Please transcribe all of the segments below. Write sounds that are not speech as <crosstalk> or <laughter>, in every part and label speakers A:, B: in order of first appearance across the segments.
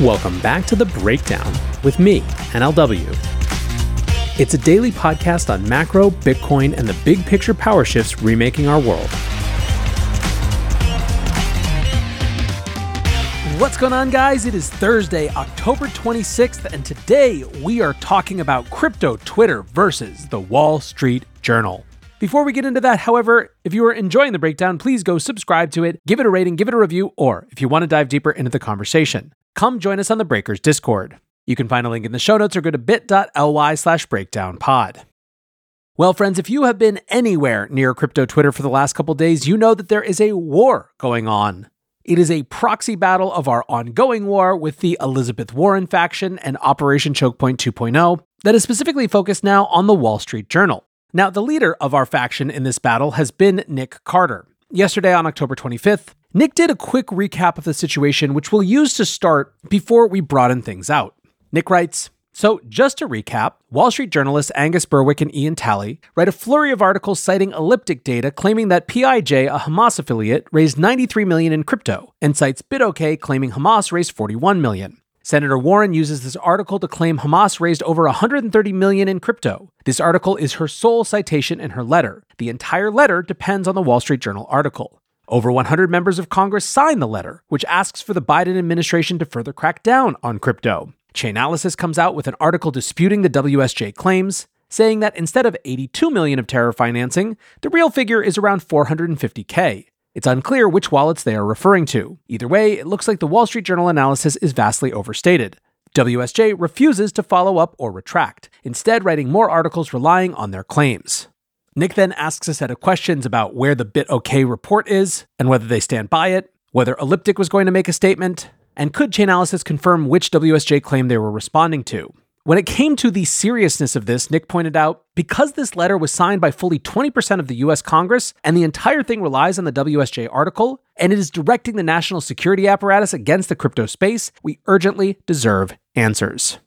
A: Welcome back to The Breakdown with me, NLW. It's a daily podcast on macro, Bitcoin, and the big picture power shifts remaking our world. What's going on, guys? It is Thursday, October 26th, and today we are talking about crypto Twitter versus the Wall Street Journal. Before we get into that, however, if you are enjoying the breakdown, please go subscribe to it, give it a rating, give it a review, or if you want to dive deeper into the conversation, come join us on the Breakers Discord. You can find a link in the show notes or go to bit.ly slash breakdownpod. Well, friends, if you have been anywhere near crypto Twitter for the last couple days, you know that there is a war going on. It is a proxy battle of our ongoing war with the Elizabeth Warren faction and Operation Chokepoint 2.0 that is specifically focused now on the Wall Street Journal. Now, the leader of our faction in this battle has been Nick Carter. Yesterday, on October 25th, Nick did a quick recap of the situation, which we'll use to start before we broaden things out. Nick writes, so, just to recap, Wall Street journalists Angus Berwick and Ian Talley write a flurry of articles citing elliptic data claiming that PIJ, a Hamas affiliate, raised 93 million in crypto, and cites BitOK claiming Hamas raised 41 million. Senator Warren uses this article to claim Hamas raised over 130 million in crypto. This article is her sole citation in her letter. The entire letter depends on the Wall Street Journal article. Over 100 members of Congress signed the letter, which asks for the Biden administration to further crack down on crypto. Chainalysis comes out with an article disputing the WSJ claims, saying that instead of 82 million of terror financing, the real figure is around 450k. It's unclear which wallets they are referring to. Either way, it looks like the Wall Street Journal analysis is vastly overstated. WSJ refuses to follow up or retract, instead, writing more articles relying on their claims. Nick then asks a set of questions about where the BitOK report is and whether they stand by it, whether Elliptic was going to make a statement, and could Chainalysis confirm which WSJ claim they were responding to. When it came to the seriousness of this, Nick pointed out because this letter was signed by fully 20% of the US Congress and the entire thing relies on the WSJ article, and it is directing the national security apparatus against the crypto space, we urgently deserve answers.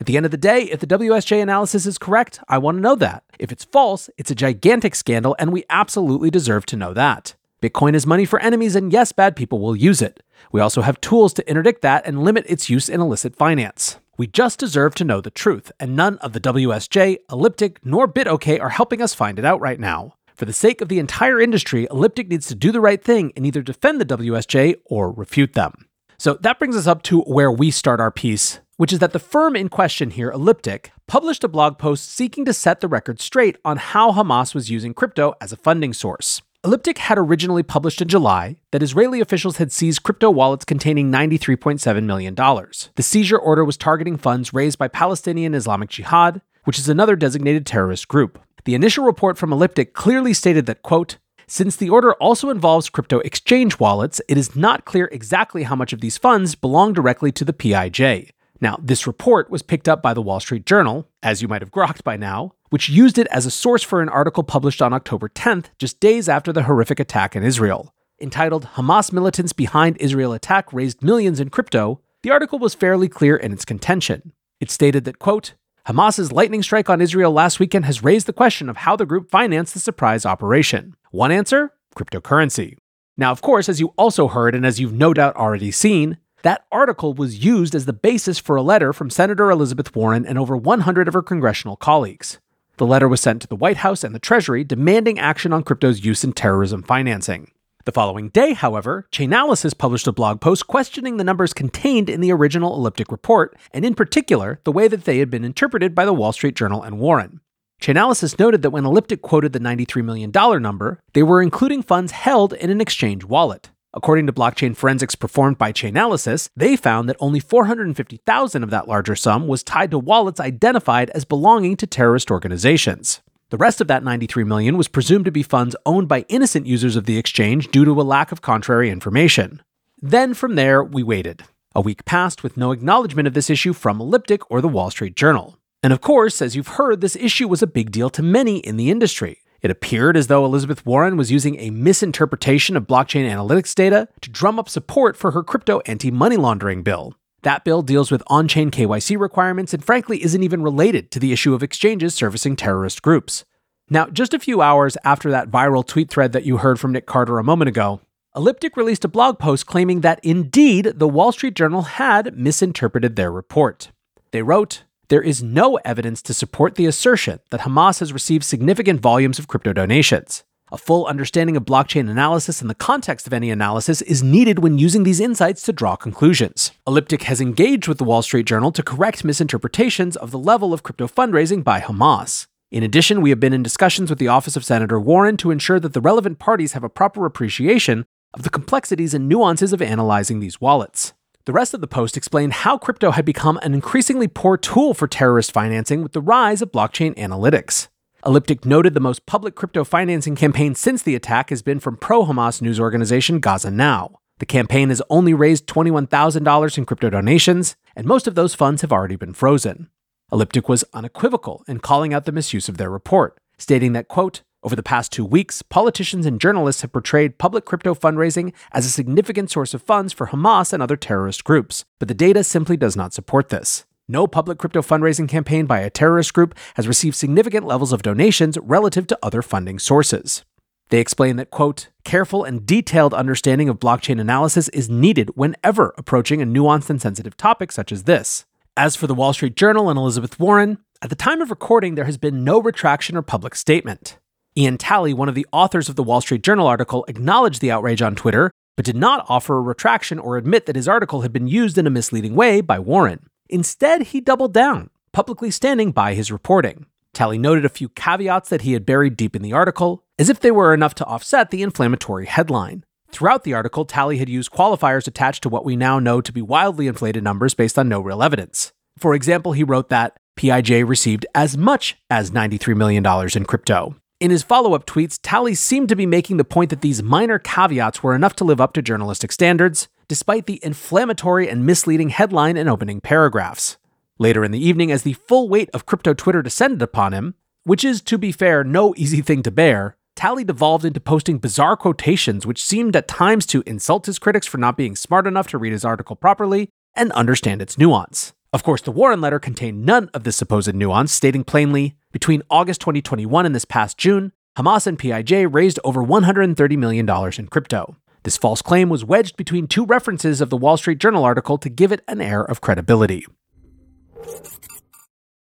A: At the end of the day, if the WSJ analysis is correct, I want to know that. If it's false, it's a gigantic scandal, and we absolutely deserve to know that. Bitcoin is money for enemies, and yes, bad people will use it. We also have tools to interdict that and limit its use in illicit finance. We just deserve to know the truth, and none of the WSJ, Elliptic, nor BitOK are helping us find it out right now. For the sake of the entire industry, Elliptic needs to do the right thing and either defend the WSJ or refute them. So that brings us up to where we start our piece which is that the firm in question here, Elliptic, published a blog post seeking to set the record straight on how Hamas was using crypto as a funding source. Elliptic had originally published in July that Israeli officials had seized crypto wallets containing $93.7 million. The seizure order was targeting funds raised by Palestinian Islamic Jihad, which is another designated terrorist group. The initial report from Elliptic clearly stated that, quote, since the order also involves crypto exchange wallets, it is not clear exactly how much of these funds belong directly to the PIJ. Now, this report was picked up by the Wall Street Journal, as you might have grokked by now, which used it as a source for an article published on October 10th, just days after the horrific attack in Israel. Entitled Hamas Militants Behind Israel Attack Raised Millions in Crypto, the article was fairly clear in its contention. It stated that, quote, Hamas's lightning strike on Israel last weekend has raised the question of how the group financed the surprise operation. One answer cryptocurrency. Now, of course, as you also heard and as you've no doubt already seen, that article was used as the basis for a letter from Senator Elizabeth Warren and over 100 of her congressional colleagues. The letter was sent to the White House and the Treasury demanding action on crypto's use in terrorism financing. The following day, however, Chainalysis published a blog post questioning the numbers contained in the original elliptic report, and in particular, the way that they had been interpreted by the Wall Street Journal and Warren. Chainalysis noted that when Elliptic quoted the $93 million number, they were including funds held in an exchange wallet. According to blockchain forensics performed by Chainalysis, they found that only 450,000 of that larger sum was tied to wallets identified as belonging to terrorist organizations. The rest of that 93 million was presumed to be funds owned by innocent users of the exchange due to a lack of contrary information. Then from there, we waited. A week passed with no acknowledgement of this issue from Elliptic or the Wall Street Journal. And of course, as you've heard, this issue was a big deal to many in the industry. It appeared as though Elizabeth Warren was using a misinterpretation of blockchain analytics data to drum up support for her crypto anti money laundering bill. That bill deals with on chain KYC requirements and frankly isn't even related to the issue of exchanges servicing terrorist groups. Now, just a few hours after that viral tweet thread that you heard from Nick Carter a moment ago, Elliptic released a blog post claiming that indeed the Wall Street Journal had misinterpreted their report. They wrote, There is no evidence to support the assertion that Hamas has received significant volumes of crypto donations. A full understanding of blockchain analysis and the context of any analysis is needed when using these insights to draw conclusions. Elliptic has engaged with the Wall Street Journal to correct misinterpretations of the level of crypto fundraising by Hamas. In addition, we have been in discussions with the Office of Senator Warren to ensure that the relevant parties have a proper appreciation of the complexities and nuances of analyzing these wallets. The rest of the post explained how crypto had become an increasingly poor tool for terrorist financing with the rise of blockchain analytics. Elliptic noted the most public crypto financing campaign since the attack has been from pro Hamas news organization Gaza Now. The campaign has only raised $21,000 in crypto donations, and most of those funds have already been frozen. Elliptic was unequivocal in calling out the misuse of their report, stating that, quote, over the past two weeks, politicians and journalists have portrayed public crypto fundraising as a significant source of funds for Hamas and other terrorist groups, but the data simply does not support this. No public crypto fundraising campaign by a terrorist group has received significant levels of donations relative to other funding sources. They explain that, quote, careful and detailed understanding of blockchain analysis is needed whenever approaching a nuanced and sensitive topic such as this. As for the Wall Street Journal and Elizabeth Warren, at the time of recording, there has been no retraction or public statement. Ian Talley, one of the authors of the Wall Street Journal article, acknowledged the outrage on Twitter, but did not offer a retraction or admit that his article had been used in a misleading way by Warren. Instead, he doubled down, publicly standing by his reporting. Talley noted a few caveats that he had buried deep in the article, as if they were enough to offset the inflammatory headline. Throughout the article, Talley had used qualifiers attached to what we now know to be wildly inflated numbers based on no real evidence. For example, he wrote that PIJ received as much as $93 million in crypto. In his follow up tweets, Talley seemed to be making the point that these minor caveats were enough to live up to journalistic standards, despite the inflammatory and misleading headline and opening paragraphs. Later in the evening, as the full weight of crypto Twitter descended upon him, which is, to be fair, no <laughs> easy thing to bear, Talley devolved into posting bizarre quotations which seemed at times to insult his critics for not being smart enough to read his article properly and understand its nuance. Of course, the Warren letter contained none of this supposed nuance, stating plainly between August 2021 and this past June, Hamas and PIJ raised over $130 million in crypto. This false claim was wedged between two references of the Wall Street Journal article to give it an air of credibility.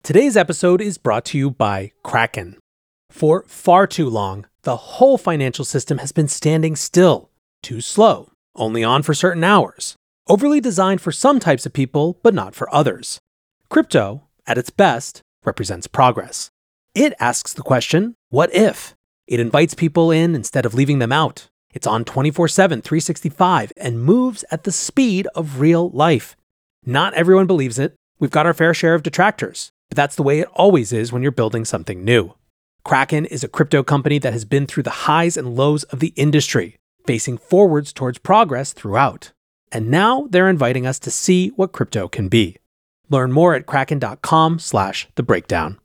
A: Today's episode is brought to you by Kraken. For far too long, the whole financial system has been standing still, too slow, only on for certain hours, overly designed for some types of people, but not for others. Crypto, at its best, represents progress. It asks the question, what if? It invites people in instead of leaving them out. It's on 24 7, 365, and moves at the speed of real life. Not everyone believes it. We've got our fair share of detractors, but that's the way it always is when you're building something new. Kraken is a crypto company that has been through the highs and lows of the industry, facing forwards towards progress throughout. And now they're inviting us to see what crypto can be. Learn more at kraken.com slash the breakdown.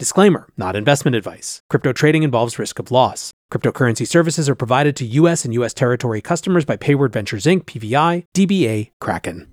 A: Disclaimer, not investment advice. Crypto trading involves risk of loss. Cryptocurrency services are provided to US and US territory customers by Payward Ventures Inc., PVI, DBA, Kraken.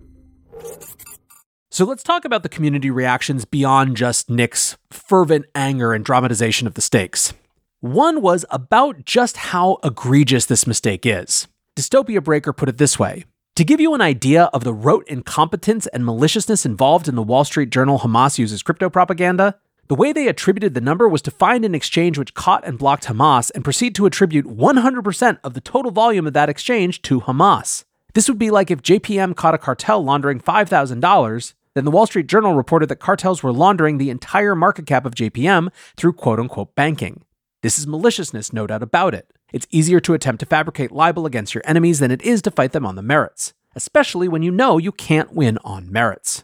A: So let's talk about the community reactions beyond just Nick's fervent anger and dramatization of the stakes. One was about just how egregious this mistake is. Dystopia Breaker put it this way To give you an idea of the rote incompetence and maliciousness involved in the Wall Street Journal Hamas uses crypto propaganda, the way they attributed the number was to find an exchange which caught and blocked Hamas and proceed to attribute 100% of the total volume of that exchange to Hamas. This would be like if JPM caught a cartel laundering $5,000, then the Wall Street Journal reported that cartels were laundering the entire market cap of JPM through quote unquote banking. This is maliciousness, no doubt about it. It's easier to attempt to fabricate libel against your enemies than it is to fight them on the merits, especially when you know you can't win on merits.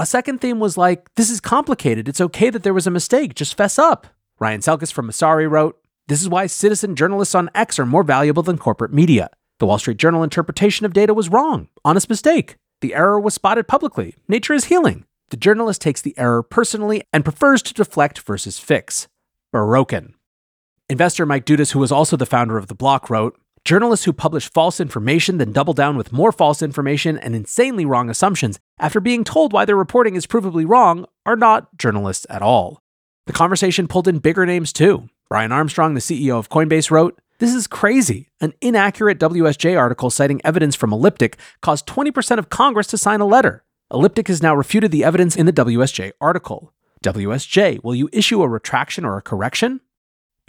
A: A second theme was like, this is complicated. It's okay that there was a mistake. Just fess up. Ryan Selkis from Messari wrote, This is why citizen journalists on X are more valuable than corporate media. The Wall Street Journal interpretation of data was wrong. Honest mistake. The error was spotted publicly. Nature is healing. The journalist takes the error personally and prefers to deflect versus fix. Broken. Investor Mike Dudas, who was also the founder of The Block, wrote Journalists who publish false information then double down with more false information and insanely wrong assumptions after being told why their reporting is provably wrong are not journalists at all. The conversation pulled in bigger names too. Brian Armstrong, the CEO of Coinbase, wrote This is crazy. An inaccurate WSJ article citing evidence from Elliptic caused 20% of Congress to sign a letter. Elliptic has now refuted the evidence in the WSJ article. WSJ, will you issue a retraction or a correction?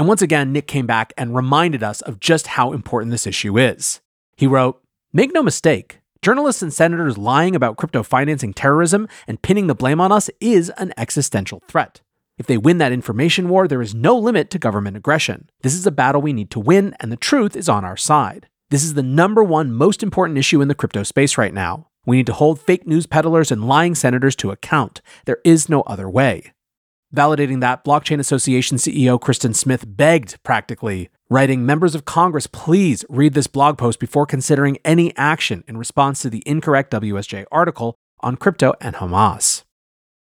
A: And once again, Nick came back and reminded us of just how important this issue is. He wrote, Make no mistake, journalists and senators lying about crypto financing terrorism and pinning the blame on us is an existential threat. If they win that information war, there is no limit to government aggression. This is a battle we need to win, and the truth is on our side. This is the number one most important issue in the crypto space right now. We need to hold fake news peddlers and lying senators to account. There is no other way. Validating that, Blockchain Association CEO Kristin Smith begged practically, writing, Members of Congress, please read this blog post before considering any action in response to the incorrect WSJ article on crypto and Hamas.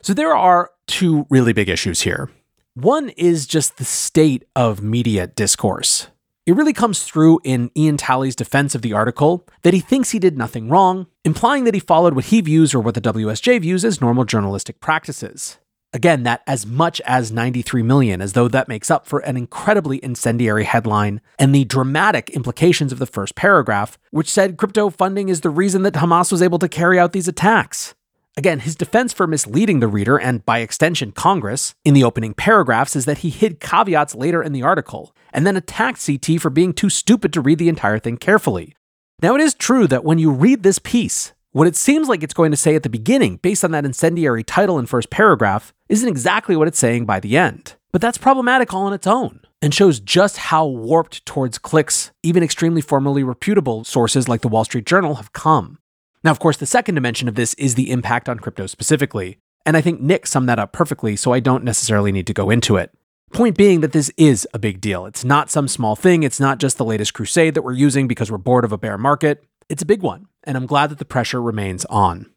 A: So there are two really big issues here. One is just the state of media discourse. It really comes through in Ian Talley's defense of the article that he thinks he did nothing wrong, implying that he followed what he views or what the WSJ views as normal journalistic practices. Again, that as much as 93 million, as though that makes up for an incredibly incendiary headline and the dramatic implications of the first paragraph, which said crypto funding is the reason that Hamas was able to carry out these attacks. Again, his defense for misleading the reader, and by extension, Congress, in the opening paragraphs is that he hid caveats later in the article, and then attacked CT for being too stupid to read the entire thing carefully. Now, it is true that when you read this piece, what it seems like it's going to say at the beginning, based on that incendiary title and first paragraph, isn't exactly what it's saying by the end. But that's problematic all on its own and shows just how warped towards clicks even extremely formally reputable sources like the Wall Street Journal have come. Now, of course, the second dimension of this is the impact on crypto specifically. And I think Nick summed that up perfectly, so I don't necessarily need to go into it. Point being that this is a big deal. It's not some small thing. It's not just the latest crusade that we're using because we're bored of a bear market. It's a big one, and I'm glad that the pressure remains on.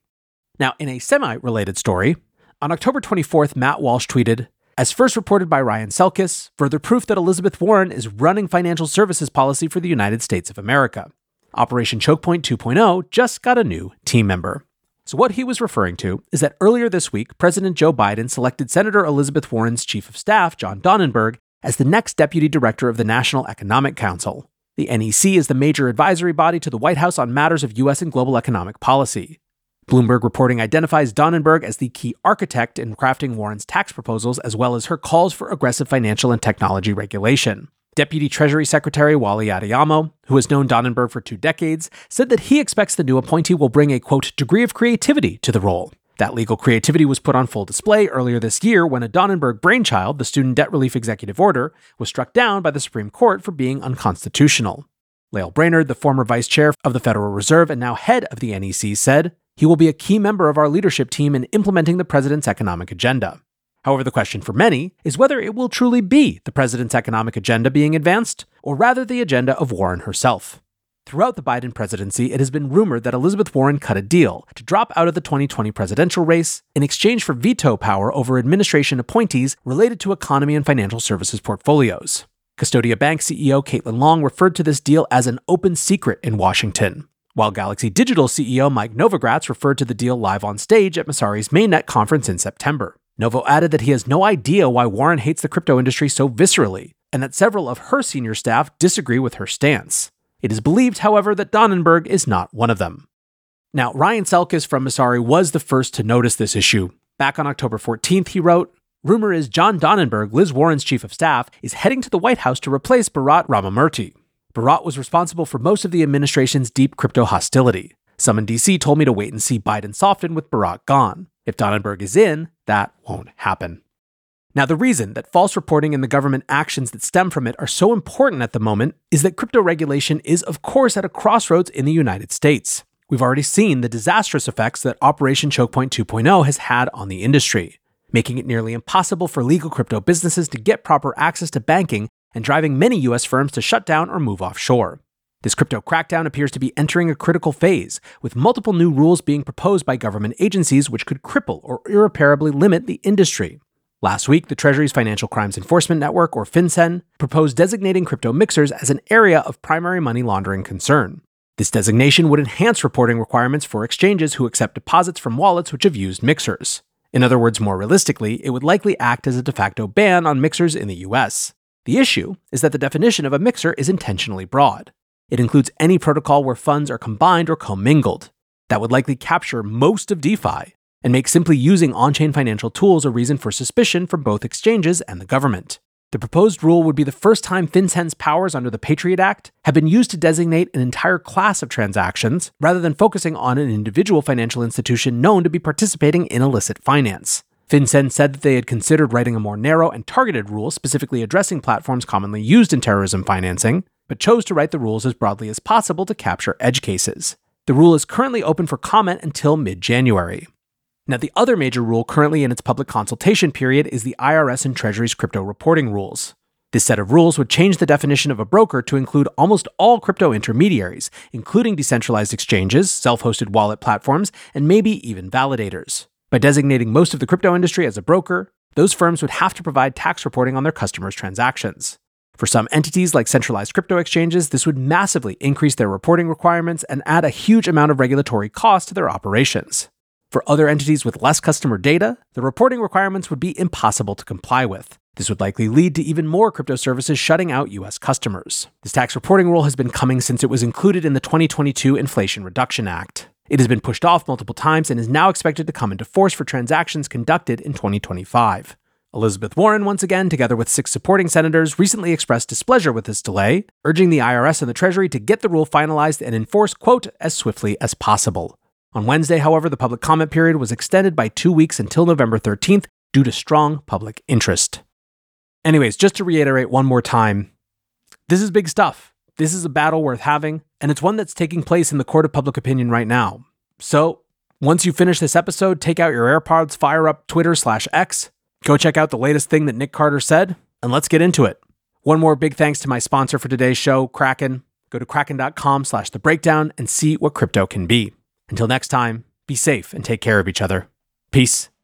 A: Now, in a semi related story, on October 24th, Matt Walsh tweeted, as first reported by Ryan Selkis, further proof that Elizabeth Warren is running financial services policy for the United States of America. Operation Chokepoint 2.0 just got a new team member. So, what he was referring to is that earlier this week, President Joe Biden selected Senator Elizabeth Warren's chief of staff, Jon Donenberg, as the next deputy director of the National Economic Council. The NEC is the major advisory body to the White House on matters of U.S. and global economic policy. Bloomberg reporting identifies Donenberg as the key architect in crafting Warren's tax proposals as well as her calls for aggressive financial and technology regulation. Deputy Treasury Secretary Wally Adeyemo, who has known Donenberg for two decades, said that he expects the new appointee will bring a quote degree of creativity to the role. That legal creativity was put on full display earlier this year when a Donenberg brainchild, the Student Debt Relief Executive Order, was struck down by the Supreme Court for being unconstitutional. Lael Brainard, the former vice chair of the Federal Reserve and now head of the NEC, said, He will be a key member of our leadership team in implementing the president's economic agenda. However, the question for many is whether it will truly be the president's economic agenda being advanced, or rather the agenda of Warren herself. Throughout the Biden presidency, it has been rumored that Elizabeth Warren cut a deal to drop out of the 2020 presidential race in exchange for veto power over administration appointees related to economy and financial services portfolios. Custodia Bank CEO Caitlin Long referred to this deal as an open secret in Washington, while Galaxy Digital CEO Mike Novogratz referred to the deal live on stage at Messari's mainnet conference in September. Novo added that he has no idea why Warren hates the crypto industry so viscerally, and that several of her senior staff disagree with her stance. It is believed, however, that Donenberg is not one of them. Now, Ryan Selkis from Messari was the first to notice this issue. Back on October 14th, he wrote, Rumor is Jon Donenberg, Liz Warren's chief of staff, is heading to the White House to replace Bharat Ramamurti. Bharat was responsible for most of the administration's deep crypto hostility. Some in DC told me to wait and see Biden soften with Bharat gone. If Donenberg is in, that won't happen. Now, the reason that false reporting and the government actions that stem from it are so important at the moment is that crypto regulation is, of course, at a crossroads in the United States. We've already seen the disastrous effects that Operation Chokepoint 2.0 has had on the industry, making it nearly impossible for legal crypto businesses to get proper access to banking and driving many US firms to shut down or move offshore. This crypto crackdown appears to be entering a critical phase, with multiple new rules being proposed by government agencies which could cripple or irreparably limit the industry. Last week, the Treasury's Financial Crimes Enforcement Network, or FinCEN, proposed designating crypto mixers as an area of primary money laundering concern. This designation would enhance reporting requirements for exchanges who accept deposits from wallets which have used mixers. In other words, more realistically, it would likely act as a de facto ban on mixers in the US. The issue is that the definition of a mixer is intentionally broad. It includes any protocol where funds are combined or commingled. That would likely capture most of DeFi and make simply using on chain financial tools a reason for suspicion from both exchanges and the government. The proposed rule would be the first time FinCEN's powers under the Patriot Act have been used to designate an entire class of transactions rather than focusing on an individual financial institution known to be participating in illicit finance. FinCEN said that they had considered writing a more narrow and targeted rule specifically addressing platforms commonly used in terrorism financing, but chose to write the rules as broadly as possible to capture edge cases. The rule is currently open for comment until mid January. Now, the other major rule currently in its public consultation period is the IRS and Treasury's crypto reporting rules. This set of rules would change the definition of a broker to include almost all crypto intermediaries, including decentralized exchanges, self hosted wallet platforms, and maybe even validators. By designating most of the crypto industry as a broker, those firms would have to provide tax reporting on their customers' transactions. For some entities like centralized crypto exchanges, this would massively increase their reporting requirements and add a huge amount of regulatory cost to their operations. For other entities with less customer data, the reporting requirements would be impossible to comply with. This would likely lead to even more crypto services shutting out US customers. This tax reporting rule has been coming since it was included in the 2022 Inflation Reduction Act. It has been pushed off multiple times and is now expected to come into force for transactions conducted in 2025. Elizabeth Warren, once again, together with six supporting senators, recently expressed displeasure with this delay, urging the IRS and the Treasury to get the rule finalized and enforced, quote, as swiftly as possible. On Wednesday, however, the public comment period was extended by two weeks until November 13th due to strong public interest. Anyways, just to reiterate one more time, this is big stuff. This is a battle worth having, and it's one that's taking place in the court of public opinion right now. So, once you finish this episode, take out your AirPods, fire up Twitter slash X, go check out the latest thing that Nick Carter said, and let's get into it. One more big thanks to my sponsor for today's show, Kraken. Go to kraken.com slash the breakdown and see what crypto can be. Until next time, be safe and take care of each other. Peace.